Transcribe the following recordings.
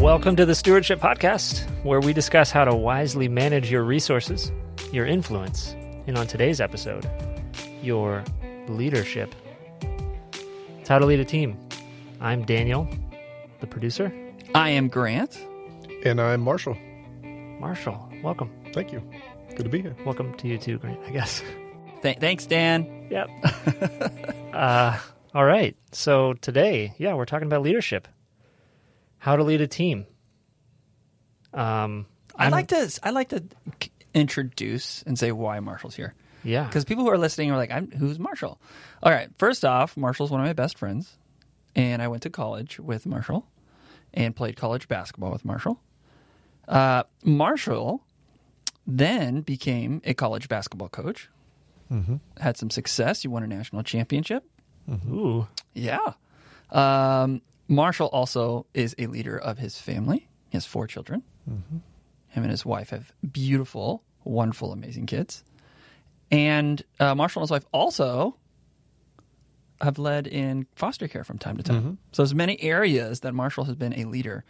Welcome to the Stewardship Podcast, where we discuss how to wisely manage your resources, your influence, and on today's episode, your leadership. It's how to lead a team. I'm Daniel, the producer. I am Grant. And I'm Marshall. Marshall, welcome. Thank you. Good to be here. Welcome to you too, Grant, I guess. Th- thanks, Dan. Yep. uh, all right. So today, yeah, we're talking about leadership. How to lead a team. Um, I like to I like to introduce and say why Marshall's here yeah, because people who are listening are like, I'm, "Who's Marshall?" All right. First off, Marshall's one of my best friends, and I went to college with Marshall and played college basketball with Marshall. Uh, Marshall then became a college basketball coach. Had some success. You won a national championship. ooh, Yeah. Um, Marshall also is a leader of his family. He has four children. Him and his wife have beautiful, wonderful, amazing kids. And uh, Marshall and his wife also have led in foster care from time to time. So there's many areas that Marshall has been a leader.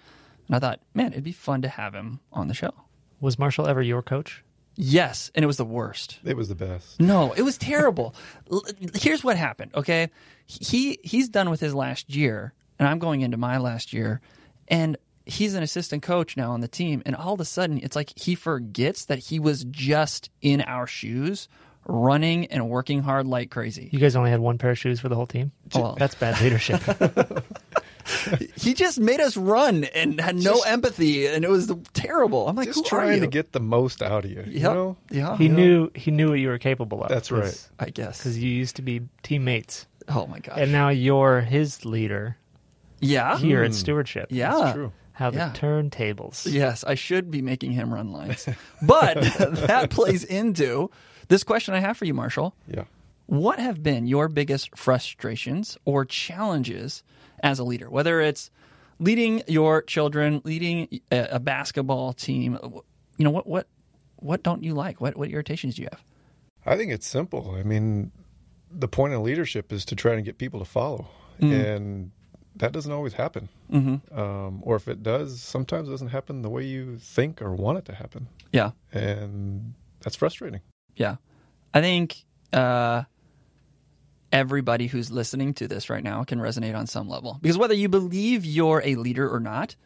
And I thought, man, it'd be fun to have him on the show. Was Marshall ever your coach? Yes, and it was the worst. It was the best. No, it was terrible. Here's what happened. Okay, he he's done with his last year, and I'm going into my last year, and he's an assistant coach now on the team. And all of a sudden, it's like he forgets that he was just in our shoes, running and working hard like crazy. You guys only had one pair of shoes for the whole team. Well- That's bad leadership. He just made us run and had no empathy, and it was terrible. I'm like, Just who are trying you? to get the most out of you. You know? yeah, he knew he knew what you were capable of. That's right. I guess. Because you used to be teammates, Oh my god! and now you're his leader yeah. here at hmm. Stewardship. Yeah. That's true. How the Yeah. turntables. Yes, I should be making him run lines. But that plays into this question I have for you, Marshall. Yeah. What have been your biggest frustrations or challenges as a leader? Whether it's leading your children, leading a, a basketball team, you know what what what don't you like? What what irritations do you have? I think it's simple. I mean, the point of leadership is to try and get people to follow. Mm-hmm. And that doesn't always happen. Mm-hmm. Um, or if it does, sometimes it doesn't happen the way you think or want it to happen. Yeah. And that's frustrating. Yeah. I think uh, everybody who's listening to this right now can resonate on some level. Because whether you believe you're a leader or not,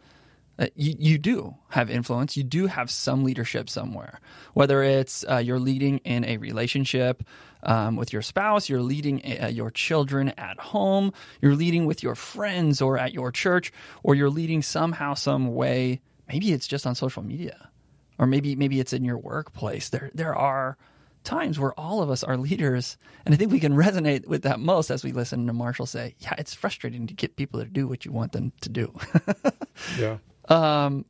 uh, you, you do have influence. You do have some leadership somewhere. Whether it's uh, you're leading in a relationship um, with your spouse, you're leading uh, your children at home, you're leading with your friends or at your church, or you're leading somehow, some way. Maybe it's just on social media, or maybe maybe it's in your workplace. There there are times where all of us are leaders, and I think we can resonate with that most as we listen to Marshall say, "Yeah, it's frustrating to get people to do what you want them to do." Yeah. um,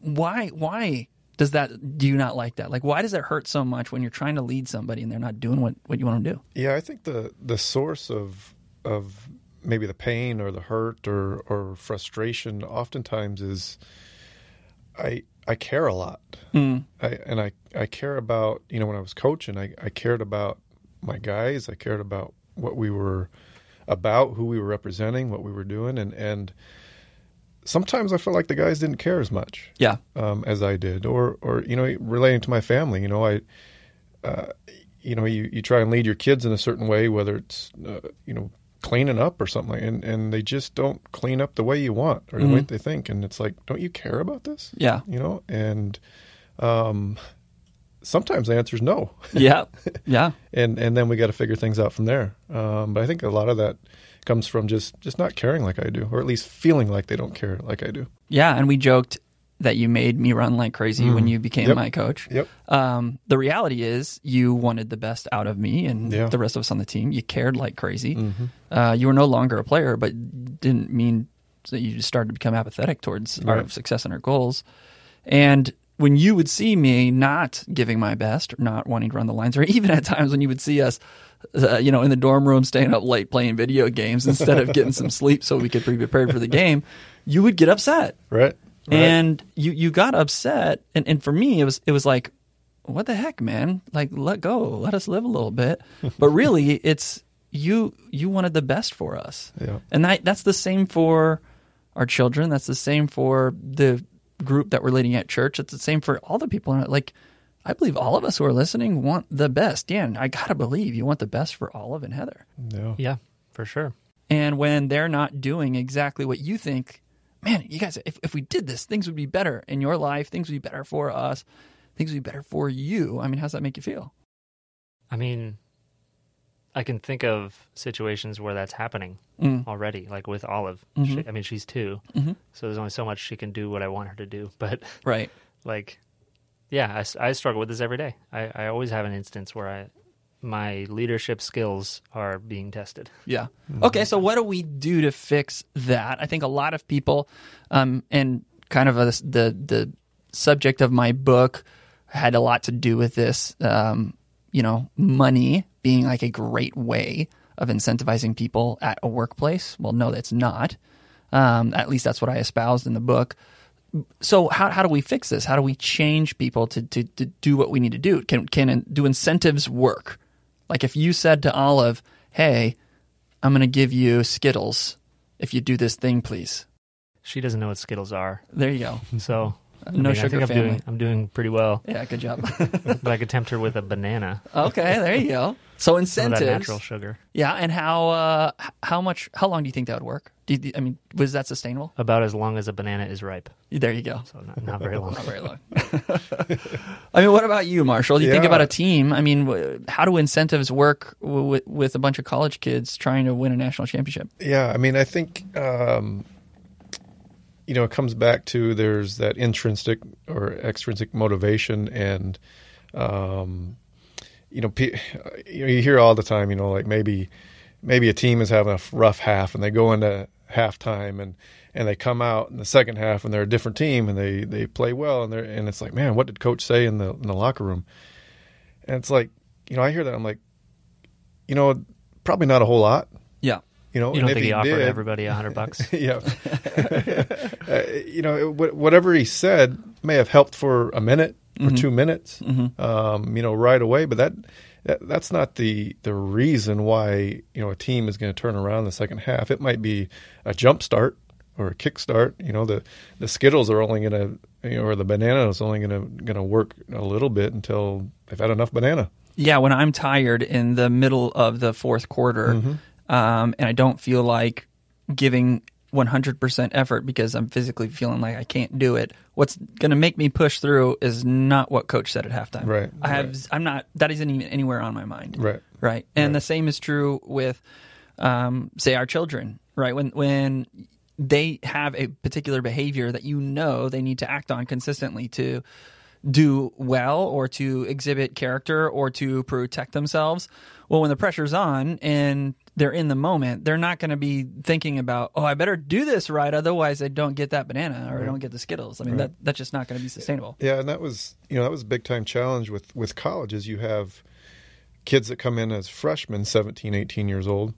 why why does that do you not like that? Like, why does it hurt so much when you're trying to lead somebody and they're not doing what, what you want them to do? Yeah, I think the the source of of maybe the pain or the hurt or or frustration oftentimes is I I care a lot. Mm. I and I I care about you know when I was coaching I I cared about my guys. I cared about what we were about, who we were representing, what we were doing, and and sometimes I felt like the guys didn't care as much Yeah, um, as I did, or or you know, relating to my family. You know, I, uh, you know, you, you try and lead your kids in a certain way, whether it's uh, you know cleaning up or something, and and they just don't clean up the way you want or the way they think, and it's like, don't you care about this? yeah, You know, and um, sometimes the answer is no, yeah, yeah, and and then we got to figure things out from there. Um, but I think a lot of that comes from just just not caring like I do, or at least feeling like they don't care like I do. yeah. And we joked that you made me run like crazy when you became Yep. my coach. Yep. Um, the reality is, you wanted the best out of me and Yeah. the rest of us on the team. You cared like crazy. Uh, you were no longer a player, but didn't mean that you just started to become apathetic towards our success and our goals. And when you would see me not giving my best, or not wanting to run the lines, or even at times when you would see us, uh, you know, in the dorm room staying up late playing video games instead of getting some sleep so we could be prepared for the game, you would get upset Right. Right. and you you got upset and, and for me it was it was like what the heck, man? Like, let go, let us live a little bit. But really, it's you. You wanted the best for us, Yeah. and that that's the same for our children. That's the same for the group that we're leading at church. It's the same for all the people. in it. Like, I believe all of us who are listening want the best. Dan, I gotta believe you want the best for Olive and Heather. Yeah. Yeah, for sure. And when they're not doing exactly what you think, man, you guys, if, if we did this, things would be better in your life, things would be better for us, things would be better for you. I mean, how's that make you feel? I mean, I can think of situations where that's happening Mm. already, like with Olive. Mhm. She, I mean, she's 2 Mhm. so there's only so much she can do what I want her to do. But Right. like, yeah, I struggle with this every day. I, I always have an instance where I my leadership skills are being tested. Yeah. Okay, so what do we do to fix that? I think a lot of people, um, and kind of a, the the subject of my book had a lot to do with this. Um, you know, money being like a great way of incentivizing people at a workplace. Well, no, that's not. Um, at least that's what I espoused in the book. So how how do we fix this? How do we change people to to, to do what we need to do? Can can do incentives work? Like if you said to Olive, "Hey, I'm going to give you Skittles if you do this thing, please." She doesn't know what Skittles are, There you go. so I No mean, I sugar think I'm family. doing I'm doing pretty well. Yeah, good job. but I could tempt her with a banana, okay, there you go. So some of incentives. that natural sugar. Yeah, and how uh, how much how long do you think that would work? Do you, I mean, was that sustainable? About as long as a banana is ripe, There you go. so not, not very long. Not very long. I mean, what about you, Marshall? Do you think about a team? I mean, how do incentives work w- with, with a bunch of college kids trying to win a national championship? Yeah, I mean, I think um, you know it comes back to there's that intrinsic or extrinsic motivation, and um, you know, pe- you know, you hear all the time, you know, like maybe maybe a team is having a rough half, and they go into halftime and and they come out in the second half and they're a different team and they they play well and they're and it's like man what did coach say in the in the locker room and it's like you know I hear that I'm like you know probably not a whole lot Yeah. You know You don't if think he, offered did- everybody a hundred bucks? yeah. uh, you know, whatever he said may have helped for a minute or two minutes, um, you know, right away. But that, that that's not the the reason why you know a team is going to turn around in the second half. It might be a jump start or a kick start. You know, the the Skittles are only going to, you know, or the banana is only going to going to work a little bit until they've had enough banana. Yeah, when I'm tired in the middle of the fourth quarter, um, and I don't feel like giving 100% effort because I'm physically feeling like I can't do it. What's going to make me push through is not what coach said at halftime. Right, I have. right. I'm not. That isn't even anywhere on my mind. Right. Right. And the same is true with, um, say, our children. Right. When when they have a particular behavior that you know they need to act on consistently to do well or to exhibit character or to protect themselves. Well, when the pressure's on and they're in the moment, they're not going to be thinking about, oh, I better do this right, otherwise I don't get that banana or I don't get the Skittles. I mean, that that's just not going to be sustainable. Yeah, and that was you know that was a big time challenge with with colleges. You have kids that come in as freshmen, 17, 18 years old,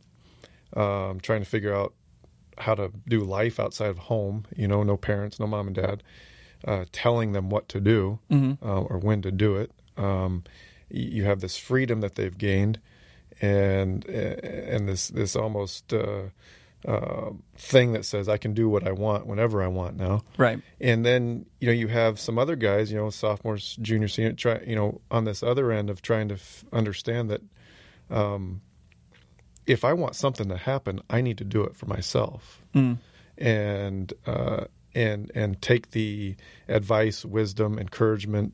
um, trying to figure out how to do life outside of home. You know, no parents, no mom and dad, uh, telling them what to do uh, or when to do it. Um, you have this freedom that they've gained, and and this this almost. Uh, uh, thing that says I can do what I want whenever I want now Right. and then you know you have some other guys you know sophomores junior senior try you know on this other end of trying to f- understand that um, if i want something to happen i need to do it for myself and uh, and and take the advice wisdom encouragement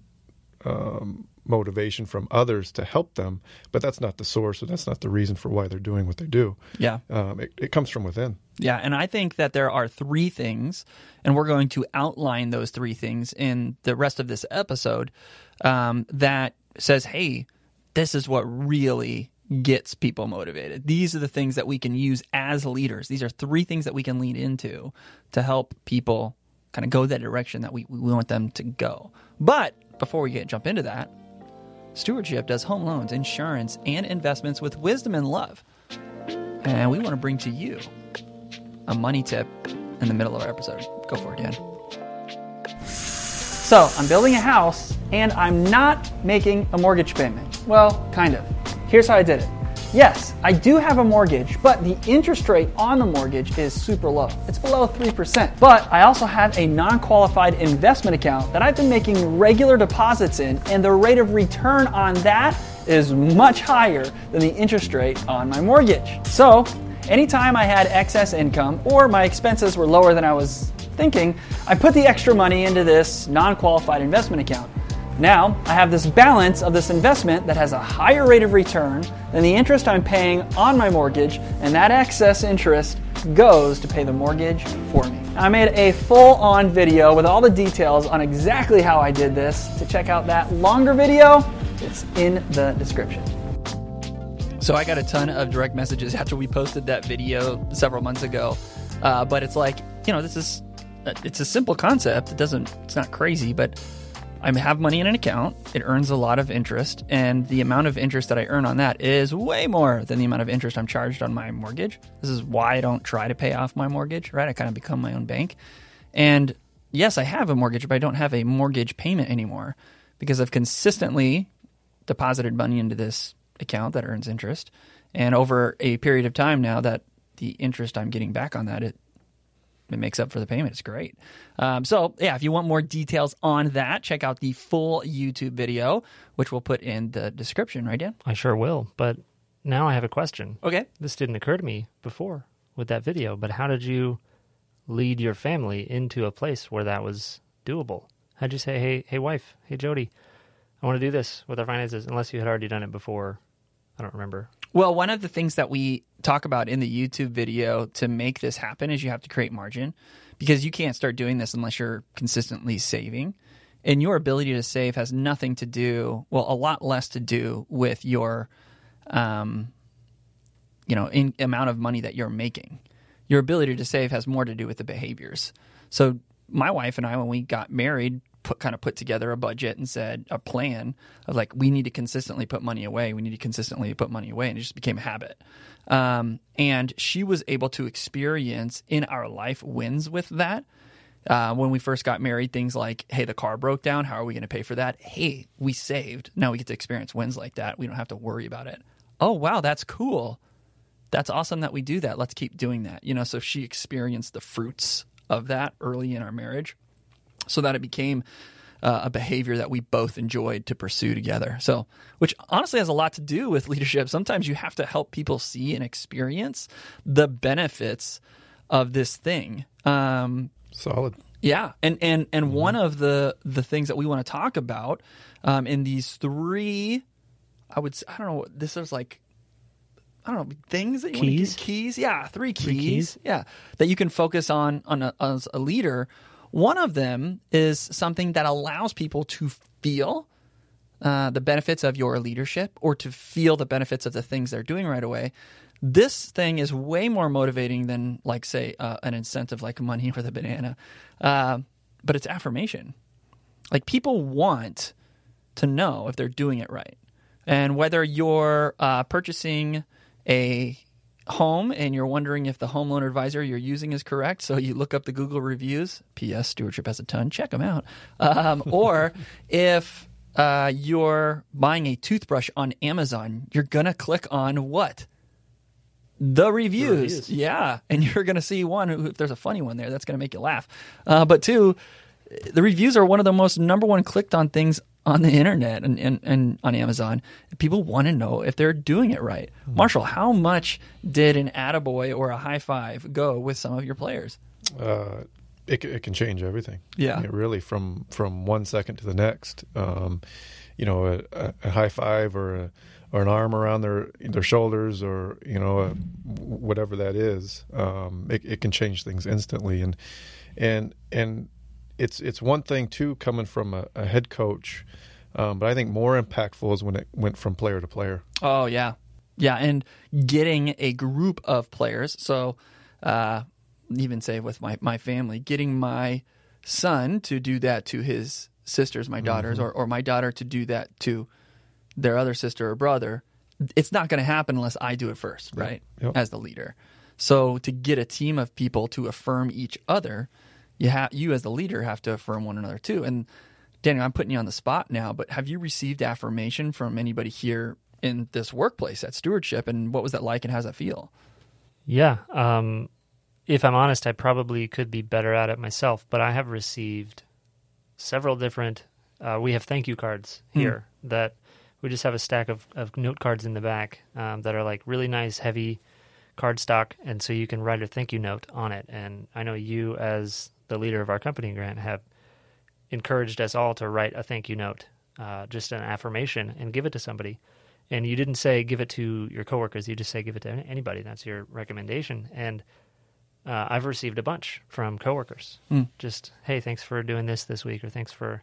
um, motivation from others to help them but that's not the source and that's not the reason for why they're doing what they do Yeah. um, it, it comes from within Yeah, and I think that there are three things, and we're going to outline those three things in the rest of this episode um, that says, hey, this is what really gets people motivated. These are the things that we can use as leaders. These are three things that we can lean into to help people kind of go that direction that we, we want them to go. But before we get jump into that, Stewardship does home loans, insurance, and investments with wisdom and love. And we want to bring to you a money tip in the middle of our episode. Go for it, Dan. So I'm building a house and I'm not making a mortgage payment. Well, kind of. Here's how I did it. Yes, I do have a mortgage, but the interest rate on the mortgage is super low. It's below 3%. But I also have a non qualified investment account that I've been making regular deposits in, and the rate of return on that is much higher than the interest rate on my mortgage. So, anytime I had excess income or my expenses were lower than I was thinking, I put the extra money into this non qualified investment account. Now, I have this balance of this investment that has a higher rate of return than the interest I'm paying on my mortgage, and that excess interest goes to pay the mortgage for me. I made a full on video with all the details on exactly how I did this. To check out that longer video, it's in the description. So I got a ton of direct messages after we posted that video several months ago. Uh, but it's like, you know, this is it's a simple concept. It doesn't it's not crazy, but I have money in an account. It earns a lot of interest, and the amount of interest that I earn on that is way more than the amount of interest I'm charged on my mortgage. This is why I don't try to pay off my mortgage, right? I kind of become my own bank. And yes, I have a mortgage, but I don't have a mortgage payment anymore because I've consistently deposited money into this account that earns interest. And over a period of time now that the interest I'm getting back on that, it it makes up for the payment. It's great. Um, so, yeah, if you want more details on that, check out the full YouTube video, which we'll put in the description, right, Dan? I sure will. But now I have a question. Okay. This didn't occur to me before with that video, but how did you lead your family into a place where that was doable? How'd you say, hey, hey, wife, hey, Jody, I want to do this with our finances, unless you had already done it before? I don't remember. Well, one of the things that we talk about in the YouTube video to make this happen is you have to create margin because you can't start doing this unless you're consistently saving. And your ability to save has nothing to do, well, a lot less to do with your, um, you know, in, amount of money that you're making. Your ability to save has more to do with the behaviors. So my wife and I, when we got married, put kind of put together a budget and said a plan of like we need to consistently put money away. We need to consistently put money away, and it just became a habit. Um, and she was able to experience in our life wins with that. Uh, when we first got married, things like, hey, the car broke down. How are we going to pay for that? Hey, we saved. Now we get to experience wins like that. We don't have to worry about it. Oh, wow, that's cool. That's awesome that we do that. Let's keep doing that. You know, so she experienced the fruits of that early in our marriage so that it became uh, a behavior that we both enjoyed to pursue together. So, which honestly has a lot to do with leadership. Sometimes you have to help people see and experience the benefits of this thing. Um, Solid. yeah, and and and mm-hmm. one of the the things that we want to talk about um, in these three, I would I don't know. This is like I don't know things that you keys. keys, yeah, three keys, three keys, yeah, that you can focus on on a, as a leader one of them is something that allows people to feel uh, the benefits of your leadership or to feel the benefits of the things they're doing right away. This thing is way more motivating than, like, say, uh, an incentive like money or the banana. Uh, but it's affirmation. Like, people want to know if they're doing it right. And whether you're uh, purchasing a home and you're wondering if the home loan advisor you're using is correct, so you look up the Google reviews. P.S. Stewardship has a ton. Check them out. Um, or if uh, you're buying a toothbrush on Amazon, you're gonna click on what? The reviews. the reviews. Yeah, and you're gonna see one. If there's a funny one there, that's gonna make you laugh. Uh, but two, the reviews are one of the most number one clicked on things on the internet and, and, and on Amazon. People want to know if they're doing it right. Mm-hmm. Marshall, how much did an attaboy or a high five go with some of your players? Uh, it, it can change everything. Yeah. Really from, from one second to the next. Um, you know, a, a, high five or a, or an arm around their their shoulders or you know a, whatever that is, um, it, it can change things instantly. And and and it's it's one thing too coming from a, a head coach, um, but I think more impactful is when it went from player to player. Oh yeah, yeah, and getting a group of players. So uh, even say with my my family, getting my son to do that to his sisters, my daughters, mm-hmm. or or my daughter to do that to their other sister or brother. It's not going to happen unless I do it first, right? Yep. As the leader. So to get a team of people to affirm each other you have you as the leader have to affirm one another too and Daniel, I'm putting you on the spot now, but have you received affirmation from anybody here in this workplace at stewardship? And what was that like and how's that feel? Yeah. Um, if I'm honest, I probably could be better at it myself, but I have received several different. Uh, we have thank you cards here that we just have a stack of, of note cards in the back um, that are like really nice, heavy cardstock. And so you can write a thank you note on it. And I know you, as the leader of our company, Grant, have encouraged us all to write a thank you note, uh, just an affirmation, and give it to somebody. And you didn't say give it to your coworkers. You just say give it to anybody. That's your recommendation. And uh, I've received a bunch from coworkers. Mm. Just hey, thanks for doing this this week, or thanks for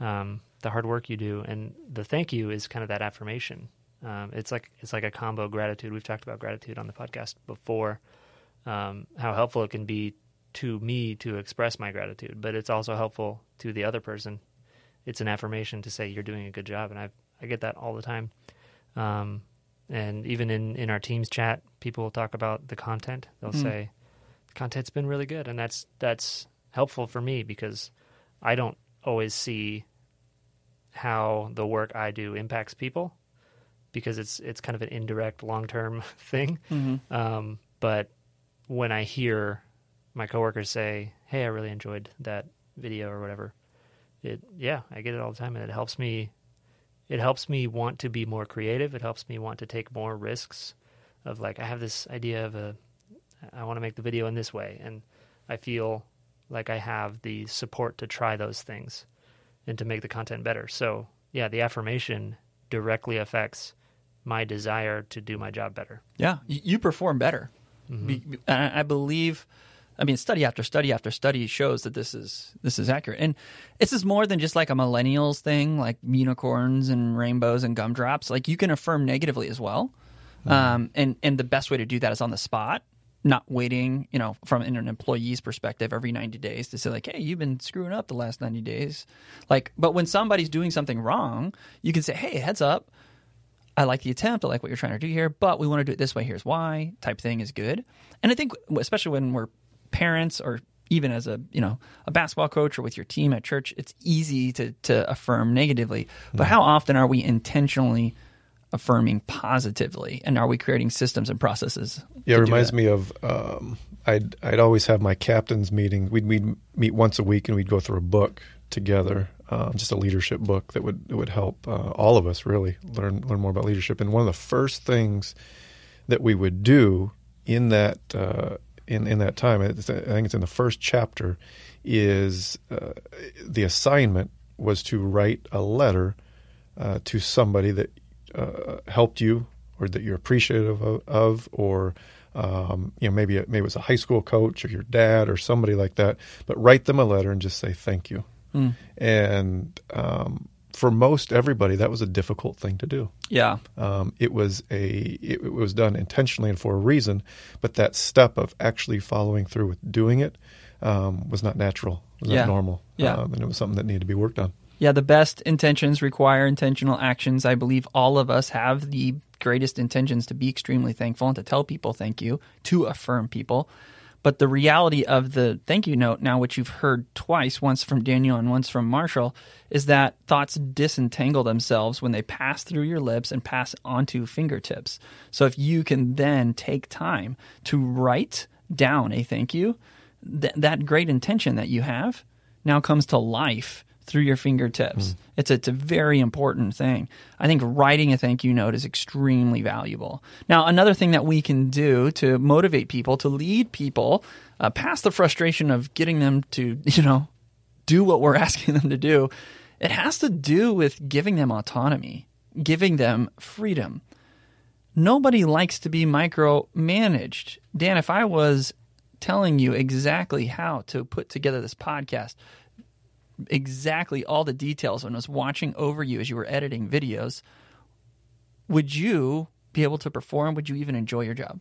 um, the hard work you do. And the thank you is kind of that affirmation. Um, it's like it's like a combo gratitude. We've talked about gratitude on the podcast before. Um, how helpful it can be to me to express my gratitude, but it's also helpful to the other person. It's an affirmation to say you're doing a good job, and I I get that all the time. Um, and even in in our teams chat, people will talk about the content. They'll Mm. say the content's been really good, and that's that's helpful for me because I don't always see how the work I do impacts people because it's it's kind of an indirect long term thing. Mm-hmm. Um, but when I hear my coworkers say, "Hey, I really enjoyed that video" or whatever, it yeah, I get it all the time, and it helps me. It helps me want to be more creative. It helps me want to take more risks. Of like, I have this idea of a, I want to make the video in this way, and I feel like I have the support to try those things and to make the content better. So yeah, the affirmation directly affects my desire to do my job better. Yeah, you, perform better. Be, and I believe, I mean, study after study after study shows that this is this is accurate, and this is more than just like a millennials thing, like unicorns and rainbows and gumdrops. Like you can affirm negatively as well, um, and and the best way to do that is on the spot. Not waiting, you know, from an employee's perspective every 90 days to say, like, hey, you've been screwing up the last 90 days. Like, but when somebody's doing something wrong, you can say, hey, heads up, I like the attempt. I like what you're trying to do here, but we want to do it this way. Here's why. Type thing is good. And I think, especially when we're parents or even as a you know a basketball coach or with your team at church, it's easy to to affirm negatively. But how often are we intentionally affirming positively, and are we creating systems and processes? Yeah, it reminds me of um, I'd I'd always have my captains meeting. We'd we'd meet once a week and we'd go through a book together, um, just a leadership book that would would help uh, all of us really learn learn more about leadership. And one of the first things that we would do in that uh, in in that time, I think it's in the first chapter, is uh, the assignment was to write a letter uh, to somebody that uh, helped you or that you're appreciative of, of or um, you know maybe maybe it was a high school coach or your dad or somebody like that but write them a letter and just say thank you and um, for most everybody that was a difficult thing to do Yeah, um, it was a it, it was done intentionally and for a reason but that step of actually following through with doing it um, was not natural was Yeah. not normal Yeah. um, and it was something that needed to be worked on Yeah, the best intentions require intentional actions. I believe all of us have the greatest intentions to be extremely thankful and to tell people thank you, to affirm people. But the reality of the thank you note now, which you've heard twice, once from Daniel and once from Marshall, is that thoughts disentangle themselves when they pass through your lips and pass onto fingertips. So if you can then take time to write down a thank you, th- that great intention that you have now comes to life through your fingertips. It's a, it's a very important thing. I think writing a thank you note is extremely valuable. Now, another thing that we can do to motivate people, to lead people uh, past the frustration of getting them to, you know, do what we're asking them to do, it has to do with giving them autonomy, giving them freedom. Nobody likes to be micromanaged. Dan, if I was telling you exactly how to put together this podcast, exactly all the details when I was watching over you as you were editing videos, would you be able to perform? Would you even enjoy your job?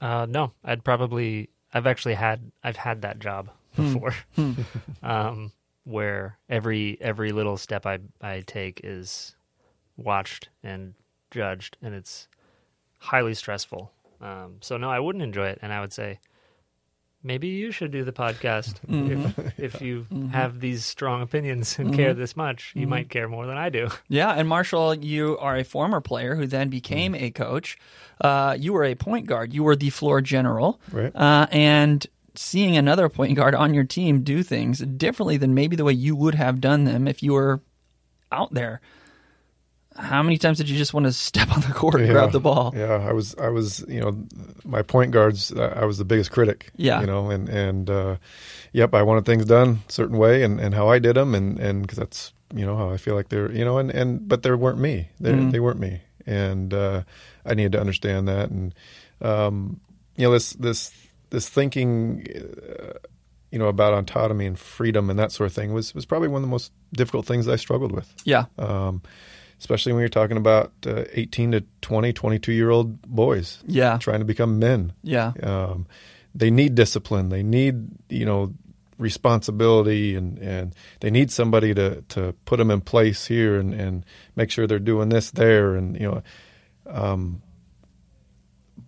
Uh, no, I'd probably. I've actually had. I've had that job before, um, where every every little step I I take is watched and judged, and it's highly stressful. Um, so no, I wouldn't enjoy it, and I would say maybe you should do the podcast. Mm-hmm. If, if you have these strong opinions and care this much, Mm-hmm. you might care more than I do. Yeah, and Marshall, you are a former player who then became a coach. Uh, you were a point guard. You were the floor general, Right. Uh, and seeing another point guard on your team do things differently than maybe the way you would have done them if you were out there. How many times did you just want to step on the court and grab the ball? Yeah, I was, I was, you know, my point guards. I was the biggest critic. Yeah. you know, and and uh, yep, I wanted things done a certain way, and, and how I did them, and and because that's you know how I feel like they're, you know, and and but they weren't me. They Mm-hmm. they weren't me, and uh, I needed to understand that, and um, you know, this this this thinking. Uh, you know about autonomy and freedom and that sort of thing was was probably one of the most difficult things I struggled with Yeah, um, especially when you're talking about uh, 18 to 20, 22 year old boys yeah, trying to become men. yeah, Um, they need discipline. They need, you know, responsibility and, and they need somebody to, to put them in place here and, and make sure they're doing this there. And, you know, um,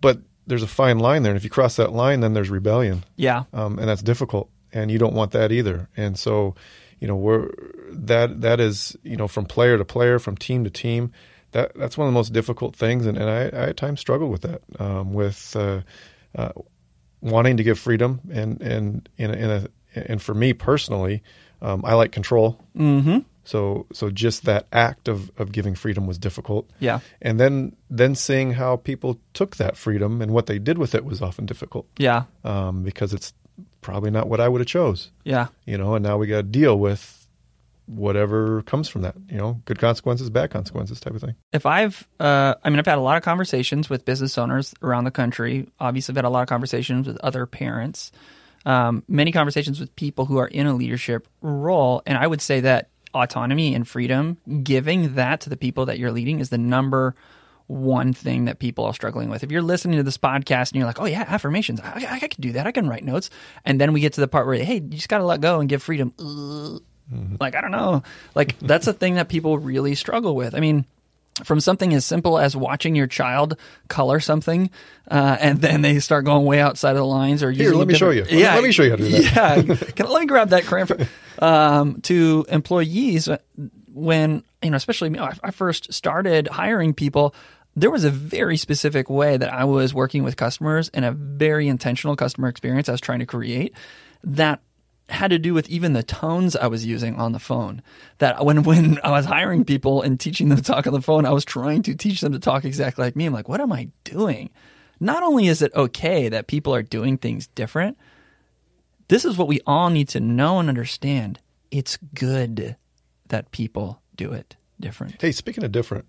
but there's a fine line there. And if you cross that line, then there's rebellion yeah, um, and that's difficult, and you don't want that either. And so, you know, we're that that is you know from player to player, from team to team. That that's one of the most difficult things, and, and I, I at times struggle with that, um, with uh, uh, wanting to give freedom, and and in a, in a and for me personally, um, I like control. mm-hmm. So so just that act of, of giving freedom was difficult. yeah, And then then seeing how people took that freedom and what they did with it was often difficult yeah, um, because it's probably not what I would have chose, yeah, you know. And now we got to deal with whatever comes from that, you know, good consequences, bad consequences, type of thing. if I've, uh, I mean, I've had a lot of conversations with business owners around the country. Obviously, I've had a lot of conversations with other parents, um, many conversations with people who are in a leadership role. And I would say that autonomy and freedom, giving that to the people that you're leading is the number one thing that people are struggling with. If you're listening to this podcast and you're like, oh, yeah, affirmations, I, I, I can do that. I can write notes. And then we get to the part where, hey, you just got to let go and give freedom. Ugh. Like, I don't know. Like, that's a thing that people really struggle with. I mean, from something as simple as watching your child color something, uh, and then they start going way outside of the lines, or Here, let me show you. Let me- let me show you how to do that. Yeah, Can, let me grab that crayon. Um, to employees, when you know, especially me, I, I first started hiring people. There was a very specific way that I was working with customers and a very intentional customer experience I was trying to create that had to do with even the tones I was using on the phone. That when when I was hiring people and teaching them to talk on the phone, I was trying to teach them to talk exactly like me. I'm like, what am I doing? Not only is it okay that people are doing things different, this is what we all need to know and understand. It's good that people do it different. Hey, speaking of different,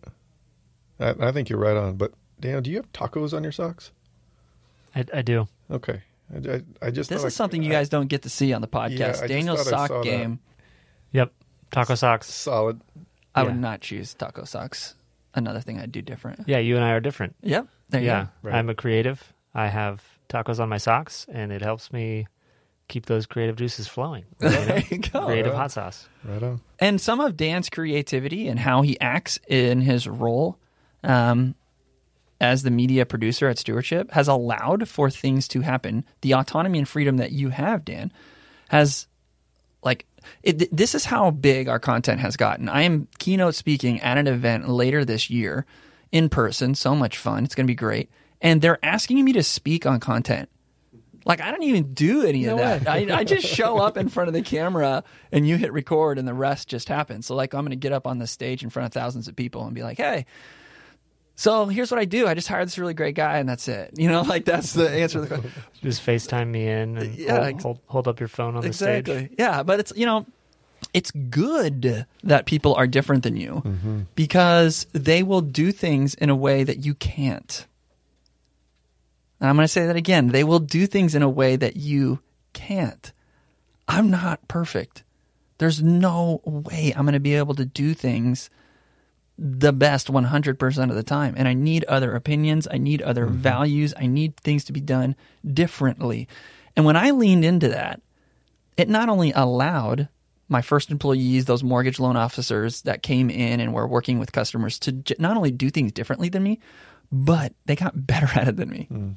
I, I think you're right on. But Dan, do you have tacos on your socks? I, I do. Okay, I, I, I just This is I- something you guys don't get to see on the podcast. just Daniel's thought I saw sock that. game. Yep. Taco socks. solid. I Yeah. would not choose taco socks. Another thing I'd do different. Yeah, you and I are different. Yep. There yeah. go. Right. I'm a creative. I have tacos on my socks, and it helps me keep those creative juices flowing. you know? There you go. Creative right. hot sauce. Right on. And some of Dan's creativity and how he acts in his role um, as the media producer at Stewardship has allowed for things to happen. The autonomy and freedom that you have, Dan, has like it, this is how big our content has gotten. I am keynote speaking at an event later this year in person. So much fun. It's going to be great. And they're asking me to speak on content. Like I don't even do any of that. I, I just show up in front of the camera and you hit record and the rest just happens. So like I'm going to get up on the stage in front of thousands of people and be like, "Hey, so here's what I do. I just hired this really great guy and that's it." You know, like that's the answer to the question. Just FaceTime me in and Yeah, hold, ex- hold, hold up your phone on the exactly. stage. Yeah, but it's you know, it's good that people are different than you mm-hmm. because they will do things in a way that you can't. And I'm going to say that again. They will do things in a way that you can't. I'm not perfect. There's no way I'm going to be able to do things the best 100% of the time. And I need other opinions. I need other mm-hmm. values. I need things to be done differently. And when I leaned into that, it not only allowed my first employees, those mortgage loan officers that came in and were working with customers to j- not only do things differently than me, but they got better at it than me. Mm.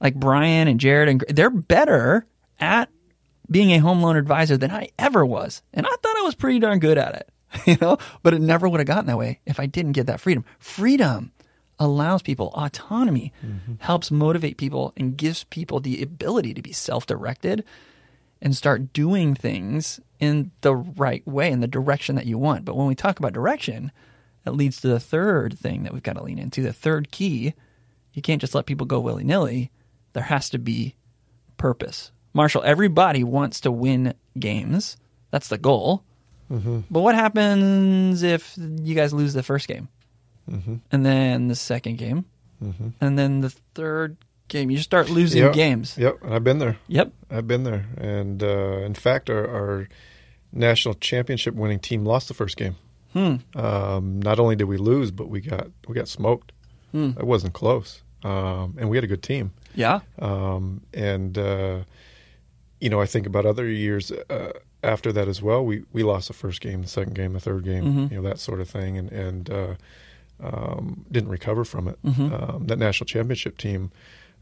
like Brian and Jared and they're better at being a home loan advisor than I ever was. And I thought I was pretty darn good at it, you know, but it never would have gotten that way if I didn't get that freedom. Freedom allows people autonomy, mm-hmm. helps motivate people and gives people the ability to be self-directed and start doing things in the right way in the direction that you want. But when we talk about direction, that leads to the third thing that we've got to lean into. The third key, you can't just let people go willy-nilly. There has to be purpose. Marshall, everybody wants to win games. That's the goal. But what happens if you guys lose the first game? And then the second game? And then the third game? You start losing Yep. games. Yep, and I've been there. Yep. I've been there, and uh, in fact, our, our national championship winning team lost the first game. Hmm. Um, not only did we lose, but we got we got smoked. Hmm. It wasn't close, um, and we had a good team. Yeah. Um, and uh, you know, I think about other years uh, after that as well. We we lost the first game, the second game, the third game, Mhm. you know, that sort of thing, and and uh, um, didn't recover from it. Mhm. Um, that national championship team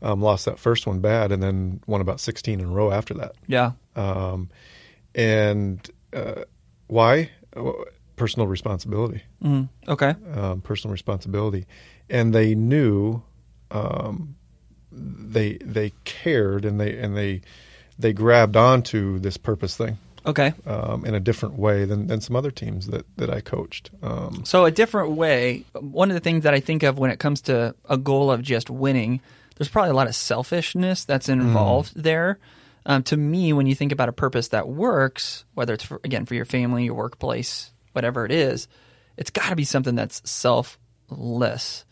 um, lost that first one bad, and then won about sixteen in a row after that. Yeah. Um, and uh, why? Personal responsibility Mm. Okay. um, personal responsibility, and they knew um, they they cared and they and they they grabbed onto this purpose thing Okay. um, in a different way than, than some other teams that that I coached. Um, So a different way. One of the things that I think of when it comes to a goal of just winning, there's probably a lot of selfishness that's involved there. Um, to me, when you think about a purpose that works, whether it's for, again for your family, your workplace, whatever it is, it's got to be something that's selfless.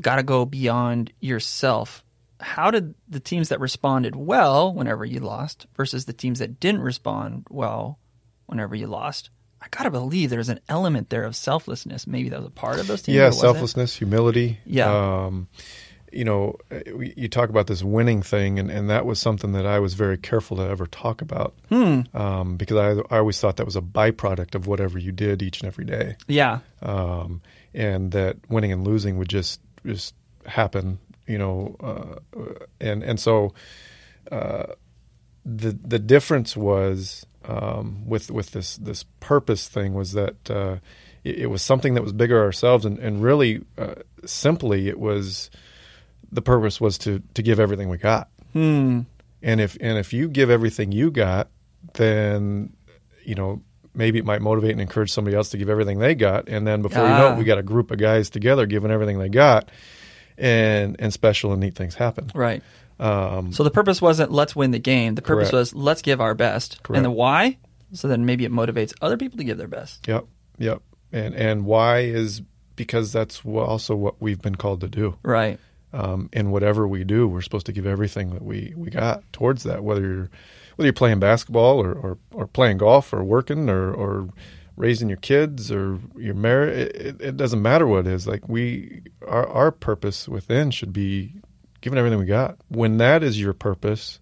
Got to go beyond yourself. How did the teams that responded well whenever you lost versus the teams that didn't respond well whenever you lost? I gotta believe there's an element there of selflessness. Maybe that was a part of those teams. yeah, selflessness, humility. Yeah. Um, you know, you talk about this winning thing, and, and that was something that I was very careful to ever talk about Hmm. um, because I, I always thought that was a byproduct of whatever you did each and every day. Yeah. um, and that winning and losing would just just happen, you know, uh, and and so uh, the the difference was um, with with this this purpose thing was that uh, it, it was something that was bigger ourselves, and and really uh, simply it was the purpose was to to give everything we got, Hmm. and if and if you give everything you got, then you know maybe it might motivate and encourage somebody else to give everything they got, and then before you know Ah. it, we got a group of guys together giving everything they got, and and special and neat things happen. Right. Um, So the purpose wasn't let's win the game. The purpose Correct. was let's give our best. Correct. And the why? So then maybe it motivates other people to give their best. Yep, yep, and and why is because that's also what we've been called to do. Right. Um, in whatever we do, we're supposed to give everything that we, we got towards that. Whether you're whether you're playing basketball or, or, or playing golf or working or, or raising your kids or your marriage, it, it, doesn't matter what it is. Like we, our our purpose within should be giving everything we got. When that is your purpose,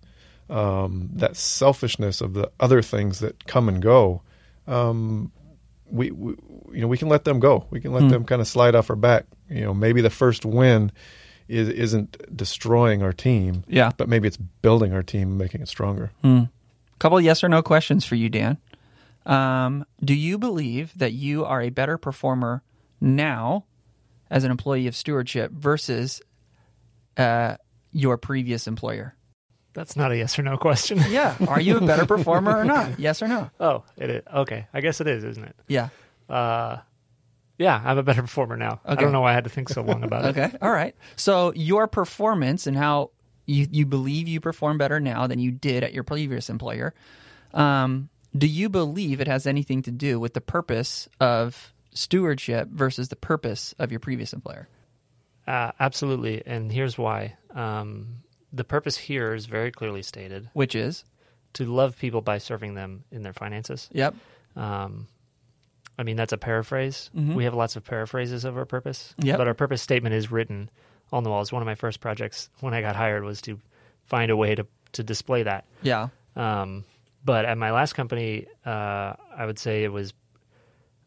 um, that selfishness of the other things that come and go, um, we, we you know we can let them go. We can let Hmm. them kind of slide off our back. You know, maybe the first win is, isn't destroying our team, Yeah. but maybe it's building our team, making it stronger. Hmm. Couple yes or no questions for you, Dan. Um, do you believe that you are a better performer now as an employee of stewardship versus uh, your previous employer? That's not a yes or no question. Yeah. Are you a better performer or not? Yes or no? oh, it is. Okay. I guess it is, isn't it? Yeah. Uh, yeah, I'm a better performer now. I don't know why I had to think so long about it. Okay. All right. So your performance and how you, you believe you perform better now than you did at your previous employer. Um, do you believe it has anything to do with the purpose of stewardship versus the purpose of your previous employer? Uh, absolutely. And here's why. Um, the purpose here is very clearly stated Which is, to love people by serving them in their finances. yep. Um, I mean, that's a paraphrase. Mhm. We have lots of paraphrases of our purpose. Yep. But our purpose statement is written on the walls. One of my first projects when I got hired was to find a way to, to display that. Yeah. Um, but at my last company, uh, I would say it was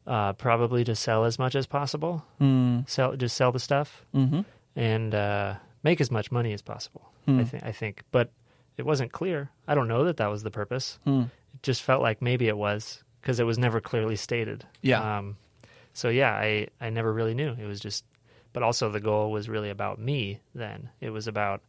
uh, probably to sell as much as possible. Mm. Sell, just sell the stuff hmm and uh, make as much money as possible. I think. I think, but it wasn't clear. I don't know that that was the purpose. It just felt like maybe it was because it was never clearly stated. Yeah. Um, so yeah, I I never really knew. It was just, but also the goal was really about me. Then it was about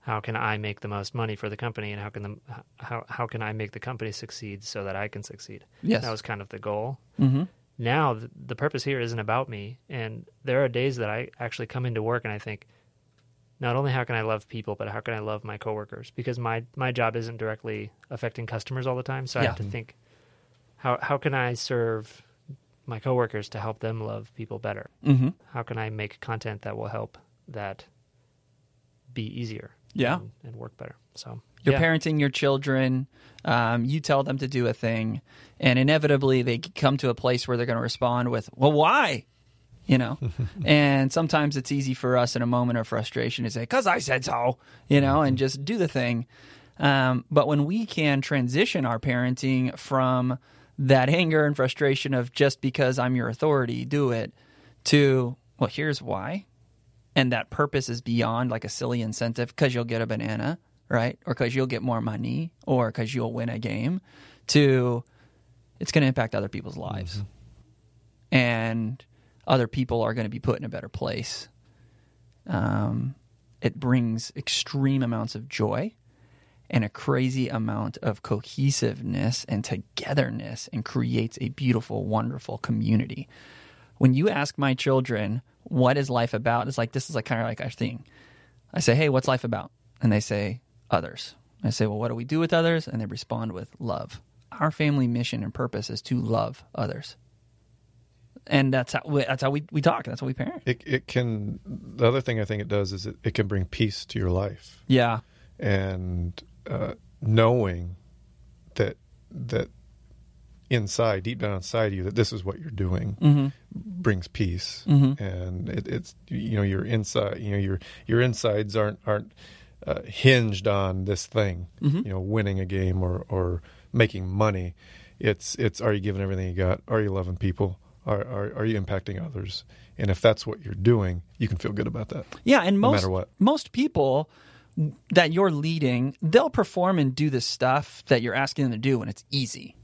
how can I make the most money for the company, and how can the how how can I make the company succeed so that I can succeed. Yes. that was kind of the goal. Mm-hmm. Now the, the purpose here isn't about me, and there are days that I actually come into work and I think, not only how can I love people, but how can I love my coworkers? Because my my job isn't directly affecting customers all the time, so I have to think, how how can I serve my coworkers to help them love people better? Mm-hmm. How can I make content that will help that be easier? Yeah. and, and work better. So You're yeah. parenting your children. Um, you tell them to do a thing, and inevitably they come to a place where they're going to respond with, "Well, why?" You know, and sometimes it's easy for us in a moment of frustration to say, "Cause I said so," you know, and just do the thing. Um, but when we can transition our parenting from that anger and frustration of just because I'm your authority, do it, to well, here's why and that purpose is beyond like a silly incentive because you'll get a banana, right? Or because you'll get more money, or because you'll win a game, to it's going to impact other people's lives. And other people are going to be put in a better place. Um, it brings extreme amounts of joy and a crazy amount of cohesiveness and togetherness and creates a beautiful, wonderful community when you ask my children what is life about, it's like this is like kind of like our thing. I say, "Hey, what's life about?" And they say, "Others." I say, "Well, what do we do with others?" And they respond with love. Our family mission and purpose is to love others, and that's how we, that's how we, we talk. That's how we parent. It, it can. The other thing I think it does is it, it can bring peace to your life, Yeah, and uh, knowing that that inside, deep down inside you, that this is what you're doing Mm-hmm. brings peace, and it, it's you know your inside, you know your your insides aren't aren't uh, hinged on this thing, you know, winning a game or or making money. It's it's are you giving everything you got? Are you loving people? Are are, are you impacting others? And if that's what you're doing, you can feel good about that. yeah. And No most matter what. most people that you're leading, they'll perform and do the stuff that you're asking them to do when it's easy.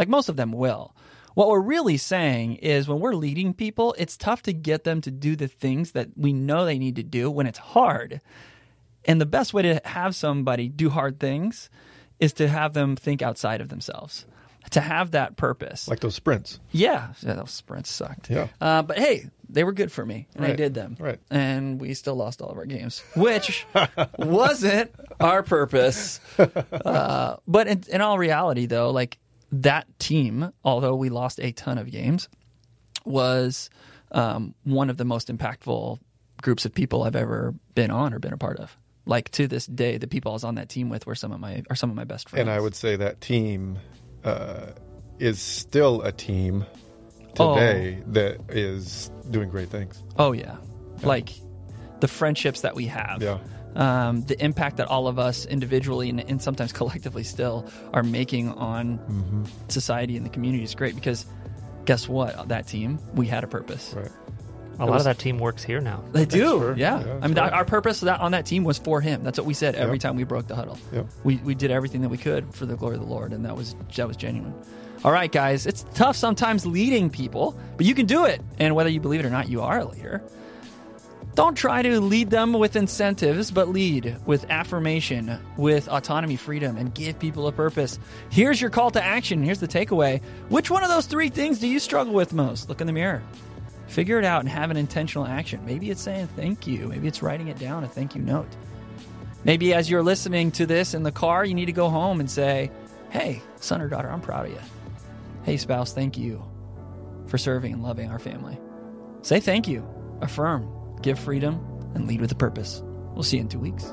Like most of them will. What we're really saying is when we're leading people, it's tough to get them to do the things that we know they need to do when it's hard. And the best way to have somebody do hard things is to have them think outside of themselves, to have that purpose. Like those sprints. yeah, yeah those sprints sucked. Yeah. Uh, but hey, they were good for me, and I did them. right. And we still lost all of our games, which wasn't our purpose. Uh, but in, in all reality, though, like that team, although we lost a ton of games, was um, one of the most impactful groups of people I've ever been on or been a part of. Like to this day, the people I was on that team with were some of my are some of my best friends. And I would say that team uh, is still a team Oh. today that is doing great things. Oh yeah, like the friendships that we have. Yeah. Um, the impact that all of us individually and, and sometimes collectively still are making on Mm-hmm. society and the community is great because guess what? That team, we had a purpose. Right. a lot of that team works here now. They do, yeah. Yeah, I mean, that, our purpose that, on that team was for him. That's what we said every Yeah. time we broke the huddle. Yeah. We we did everything that we could for the glory of the Lord, and that was that was genuine. All right, guys, it's tough sometimes leading people, but you can do it. And whether you believe it or not, you are a leader. Don't try to lead them with incentives, but lead with affirmation, with autonomy, freedom, and give people a purpose. Here's your call to action. Here's the takeaway. Which one of those three things do you struggle with most? Look in the mirror. Figure it out and have an intentional action. Maybe it's saying thank you. Maybe it's writing it down, a thank you note. Maybe as you're listening to this in the car, you need to go home and say, Hey, son or daughter, I'm proud of you. Hey, spouse, thank you for serving and loving our family. Say thank you, affirm, give freedom, and lead with a purpose. We'll see you in two weeks.